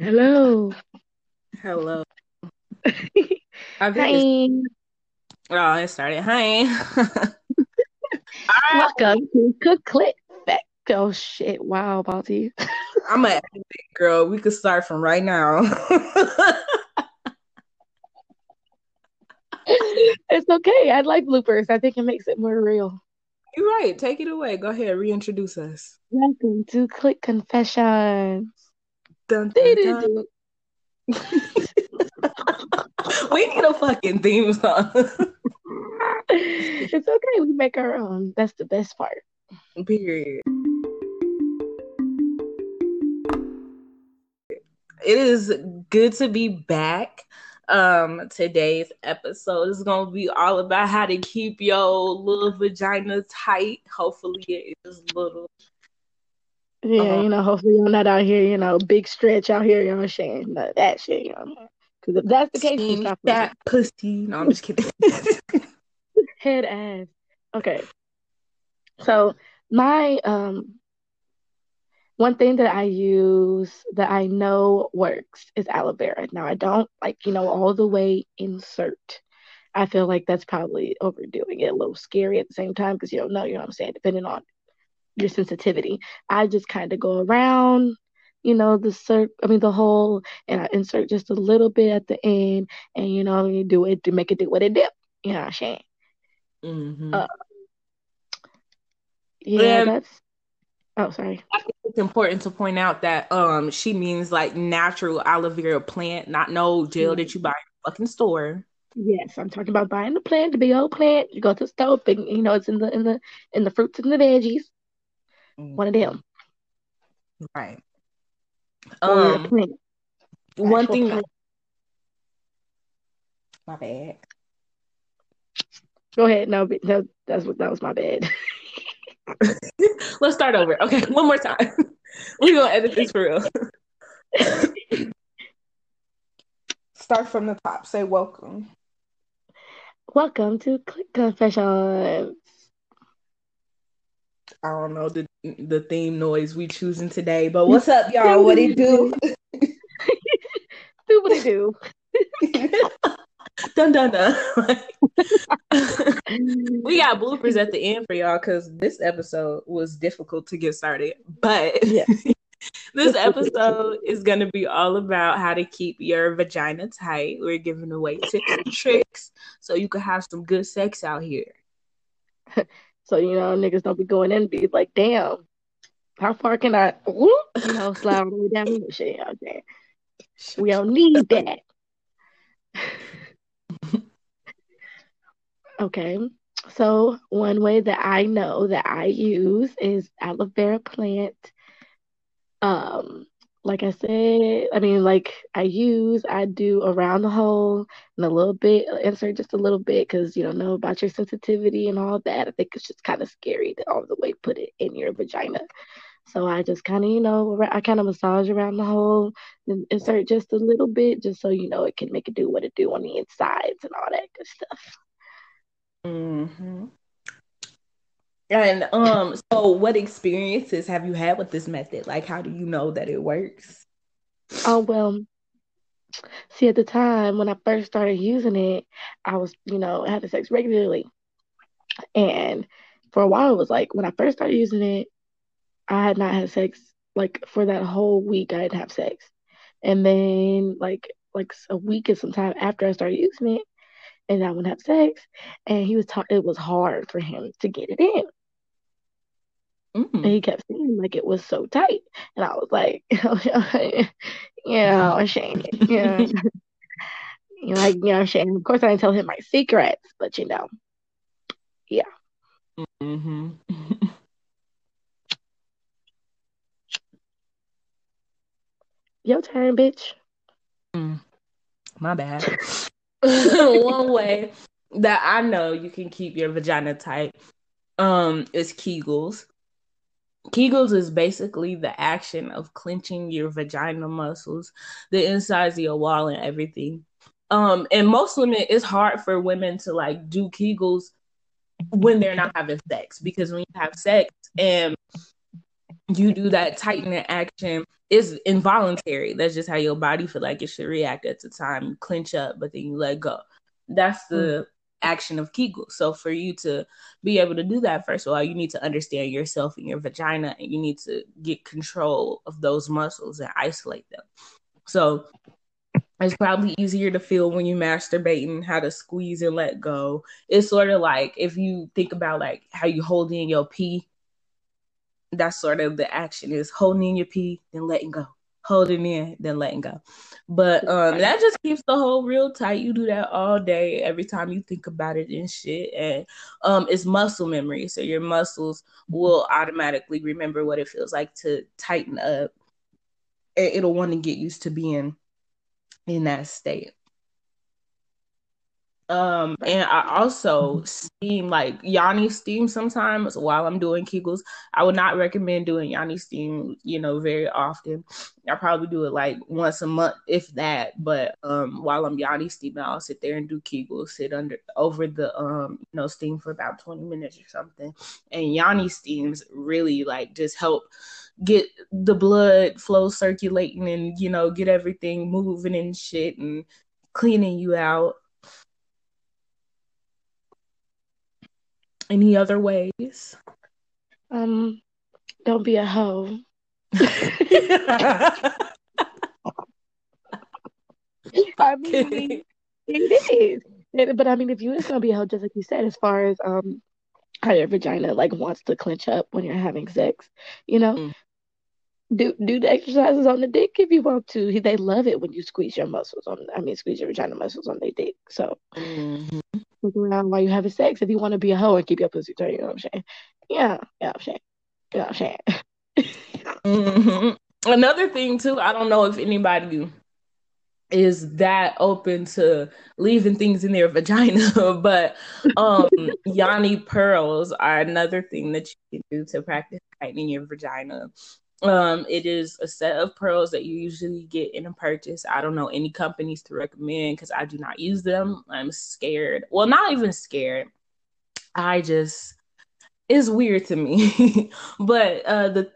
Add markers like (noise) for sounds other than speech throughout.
Hello. Hello. (laughs) Hi. Oh, it started. (laughs) Hi. Welcome to Cook Click Back. Oh shit! Wow, Balti. I'm a girl. We could start from right now. (laughs) it's okay. I like bloopers. I think it makes it more real. You're right. Take it away. Go ahead. Reintroduce us. Welcome to Click Confessions. Dun, dun, dun. (laughs) we need a fucking theme song. (laughs) it's okay. We make our own. That's the best part. Period. It is good to be back. Um, today's episode is gonna be all about how to keep your little vagina tight. Hopefully, it is little. Yeah, uh-huh. you know, hopefully you're not out here, you know, big stretch out here, you know saying? No, that shit, you know. Because if that's the case, that pussy. No, I'm just kidding. (laughs) Head ass. Okay. So my um one thing that I use that I know works is aloe vera. Now I don't like, you know, all the way insert. I feel like that's probably overdoing it, a little scary at the same time because you don't know, you know what I'm saying, depending on your sensitivity. I just kind of go around, you know, the cir- I mean the hole, and I insert just a little bit at the end, and you know, you do it to make it do what it did. You know what I'm saying? Mm-hmm. Uh, yeah, that's. Oh, sorry. It's important to point out that um she means like natural aloe vera plant, not no gel that you buy in the fucking store. Yes, I'm talking about buying the plant, the big old plant. You go to the store, and you know it's in the in the in the fruits and the veggies. One of them. Right. Um. One thing. Plant. My bad. Go ahead. No, no, that's what that was my bad. (laughs) Let's start over. Okay, one more time. (laughs) We're gonna edit this for real. (laughs) start from the top. Say welcome. Welcome to Click Confessions. I don't know the the theme noise we choosing today, but what's up, (laughs) y'all? What it do? (laughs) (laughs) do what it do. dun dun dun. we got bloopers at the end for y'all because this episode was difficult to get started. But yeah. this episode is going to be all about how to keep your vagina tight. We're giving away tips and tricks so you can have some good sex out here. So, you know, niggas don't be going in and be like, damn, how far can I, whoop, you know, slide all the way down the shit out there. We don't need that. (laughs) Okay. So one way that I know that I use is aloe vera plant. Um, like I said, I mean, like I use, I do around the hole and a little bit, insert just a little bit because you don't know about your sensitivity and all that. I think it's just kind of scary to all the way put it in your vagina. So I just kind of, you know, I kind of massage around the hole and insert just a little bit just so you know it can make it do what it do on the insides and all that good stuff. Mm-hmm. And um, so what experiences have you had with this method? Like, how do you know that it works? Oh well, see, at the time when I first started using it, I was, you know, having sex regularly, and for a while it was like when I first started using it, I had not had sex like for that whole week. I didn't have sex, and then like like a week and some time after I started using it, and I wouldn't have sex. And he was talking, it was hard for him to get it in. Mm. And he kept saying like it was so tight. And I was like, yeah, ashamed. Yeah. you know, (laughs) (laughs) like, you know, ashamed. Of course, I didn't tell him my secrets, but you know, yeah. Mm-hmm. (laughs) Your turn, bitch. Mm. My bad. one way that I know you can keep your vagina tight um is Kegels. Kegels is basically the action of clenching your vagina muscles, the insides of your wall and everything. Um, and most women, it's hard for women to like do Kegels when they're not having sex because when you have sex and you do that tightening action it's involuntary that's just how your body feel like it should react at the time you clench up but then you let go that's the mm. Action of kegel. So for you to be able to do that first of all you need to understand yourself and your vagina and you need to get control of those muscles and isolate them. So it's probably easier to feel when you're masturbating how to squeeze and let go. It's sort of like if you think about like how you hold in your pee that's sort of the action is holding in your pee then letting go holding in then letting go. But um that just keeps the whole real tight. You do that all day every time you think about it and shit. And um it's muscle memory. So your muscles will automatically remember what it feels like to tighten up. It'll want to get used to being in that state um, and I also steam like Yoni steam sometimes while I'm doing Kegels. I would not recommend doing Yoni steam, you know, very often. I probably do it like once a month, if that. But um, while I'm Yoni steaming, I'll sit there and do Kegels, sit under over the um, you know, steam for about 20 minutes or something. And Yoni steams really like just help get the blood flow circulating and you know get everything moving and shit and cleaning you out Any other ways? Um, don't be a hoe. (laughs) I mean, it is. But I mean, if you is gonna be a hoe, just like you said, as far as um how your vagina like wants to clench up when you're having sex, you know, mm. Do do the exercises on the dick if you want to. They love it when you squeeze your muscles on. I mean, squeeze your vagina muscles on their dick. So. Mm-hmm look around while you're having sex if you want to be a hoe and keep your pussy tight. You know what I'm saying? Yeah, yeah, I'm saying. Yeah, I'm saying. mm-hmm. Another thing too, I don't know if anybody is that open to leaving things in their vagina, (laughs) but um Yoni pearls are another thing that you can do to practice tightening your vagina. Um, it is a set of pearls that you usually get in a purchase. I don't know any companies to recommend because I do not use them. I'm scared. Well, not even scared. I just it's weird to me. (laughs) but uh the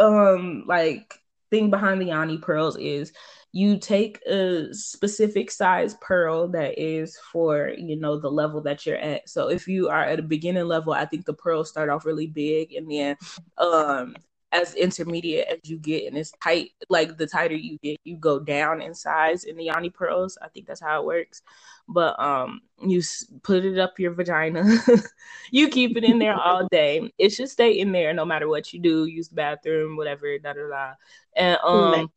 um like thing behind the Yoni pearls is you take a specific size pearl that is for you know the level that you're at so if you are at a beginning level i think the pearls start off really big and then um as intermediate as you get and it's tight like the tighter you get you go down in size in the yoni pearls. I think that's how it works. But um you put it up your vagina. (laughs) You keep it in there (laughs) all day. It should stay in there no matter what you do use the bathroom whatever da da da. And um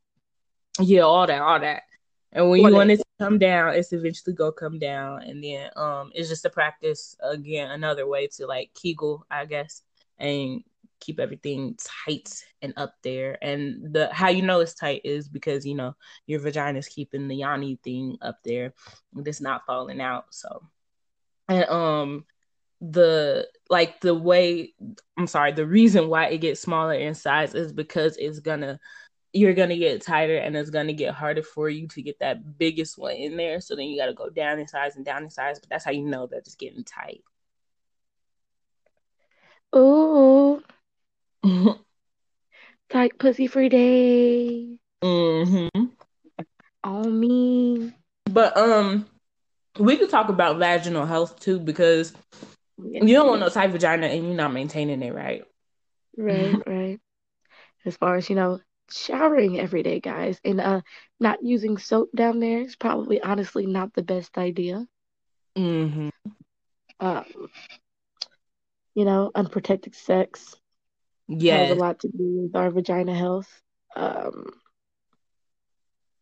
yeah all that all that. And when you want it to come down, it's eventually go come down, and then um, it's just a practice again, another way to like Kegel, I guess, and keep everything tight and up there. And the how you know it's tight is because you know your vagina is keeping the yoni thing up there. It's not falling out. So and um the like the way I'm sorry, the reason why it gets smaller in size is because it's gonna you're gonna get tighter and it's gonna get harder for you to get that biggest one in there. So then you gotta go down in size and down in size, but that's how you know that it's getting tight. Ooh, (laughs) Tight pussy free day. Mm-hmm. On me. But um, we could talk about vaginal health too because yes. you don't want no tight vagina and you're not maintaining it right. Right, (laughs) right. As far as you know, showering every day, guys, and uh, not using soap down there is probably honestly not the best idea. Mm-hmm. Um, you know, unprotected sex yeah has a lot to do with our vagina health. Um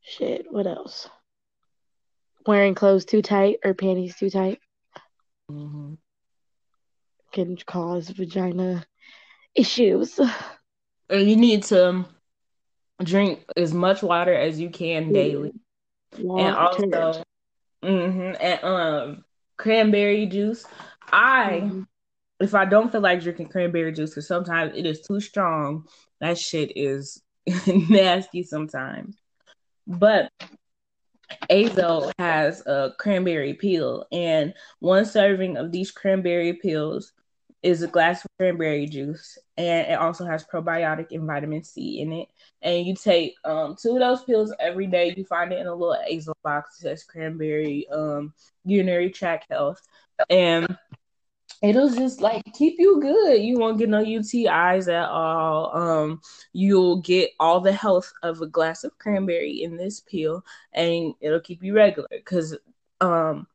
shit what else? Wearing clothes too tight or panties too tight? Mm-hmm. can cause vagina issues. And you need to drink as much water as you can daily. Water. and also mm-hmm, and um cranberry juice. I mm-hmm if I don't feel like drinking cranberry juice, because sometimes it is too strong, that shit is (laughs) nasty sometimes. But Azo has a cranberry peel, and one serving of these cranberry peels is a glass of cranberry juice, and it also has probiotic and vitamin C in it. And you take um, two of those pills every day. You find it in a little azo box that says cranberry um, urinary tract health, and it'll just like keep you good. You won't get no UTIs at all. Um, you'll get all the health of a glass of cranberry in this pill, and it'll keep you regular. Because um,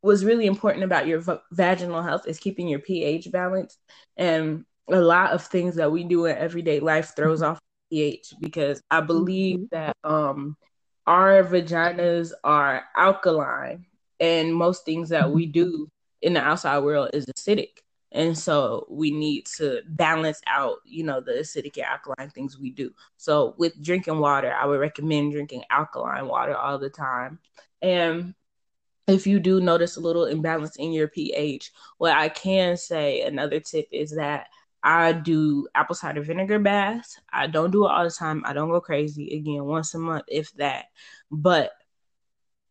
what's really important about your v- vaginal health is keeping your pH balanced, and a lot of things that we do in everyday life throws off pH. Because I believe mm-hmm. that um, our vaginas are alkaline, and most things that we do in the outside world is acidic. And so we need to balance out, you know, the acidic and alkaline things we do. So with drinking water, I would recommend drinking alkaline water all the time. And if you do notice a little imbalance in your pH, what I can say, another tip is that I do apple cider vinegar baths. I don't do it all the time. I don't go crazy. Again, once a month, if that. But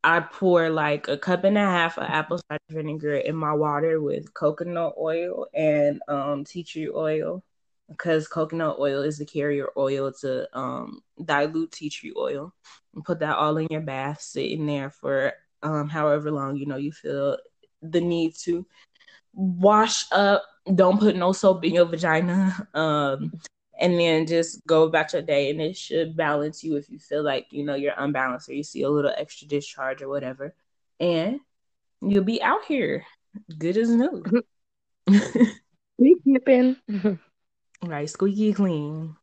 I pour like a cup and a half of apple cider vinegar in my water with coconut oil and um, tea tree oil because coconut oil is the carrier oil to um, dilute tea tree oil. And put that all in your bath, sit in there for um, however long you know you feel the need to wash up. Don't put no soap in your vagina. (laughs) Um, and then just go about your day and it should balance you if you feel like you know you're unbalanced or you see a little extra discharge or whatever. And you'll be out here. Good as new. (laughs) Squeaky right squeaky clean.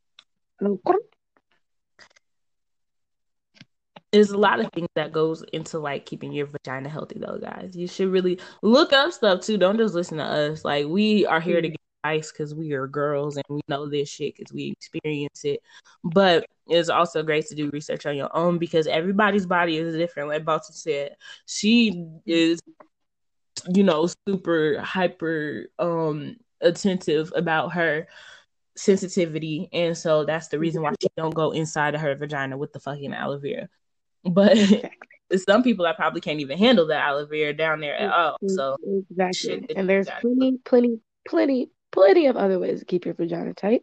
There's a lot of things that goes into like keeping your vagina healthy though guys. You should really look up stuff too. Don't just listen to us. Like we are here to mm-hmm. Advice because we are girls and we know this shit because we experience it. But it's also great to do research on your own because everybody's body is different. Like Balta said, she is, you know, super hyper um attentive about her sensitivity, and so that's the reason why she don't go inside of her vagina with the fucking aloe vera. But (laughs) some people that probably can't even handle the aloe vera down there at all. So exactly, and there's plenty, plenty, plenty, plenty of other ways to keep your vagina tight.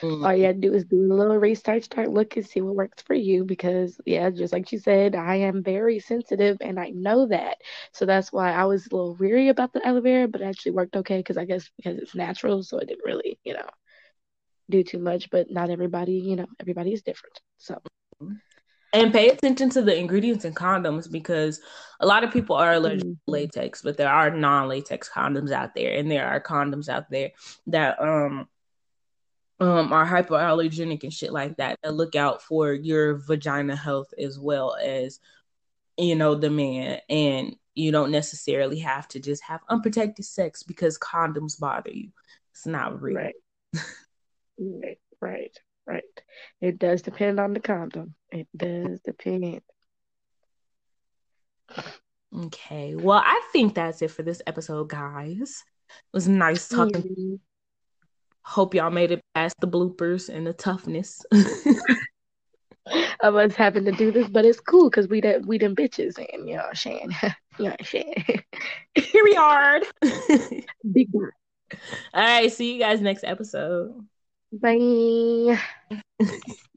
Mm-hmm. All you have to do is do a little research, start looking, see what works for you. Because, yeah, just like she said, I am very sensitive and I know that. So that's why I was a little weary about the aloe vera, but it actually worked okay because I guess because it's natural. So it didn't really, you know, do too much. But not everybody, you know, everybody is different. So. And pay attention to the ingredients in condoms because a lot of people are allergic mm-hmm. to latex, but there are non-latex condoms out there, and there are condoms out there that um um are hypoallergenic and shit like that that look out for your vagina health as well as you know the man and you don't necessarily have to just have unprotected sex because condoms bother you. It's not real. Right. right. Right. Right. It does depend on the condom. It does depend. Okay. Well, I think that's it for this episode, guys. It was nice talking. to you. Hope y'all made it past the bloopers and the toughness. (laughs) of us having to do this, but it's cool because we done we done bitches and you know Shan. you know Shan. Here we are. Big. All right, see you guys next episode. Bye. (laughs)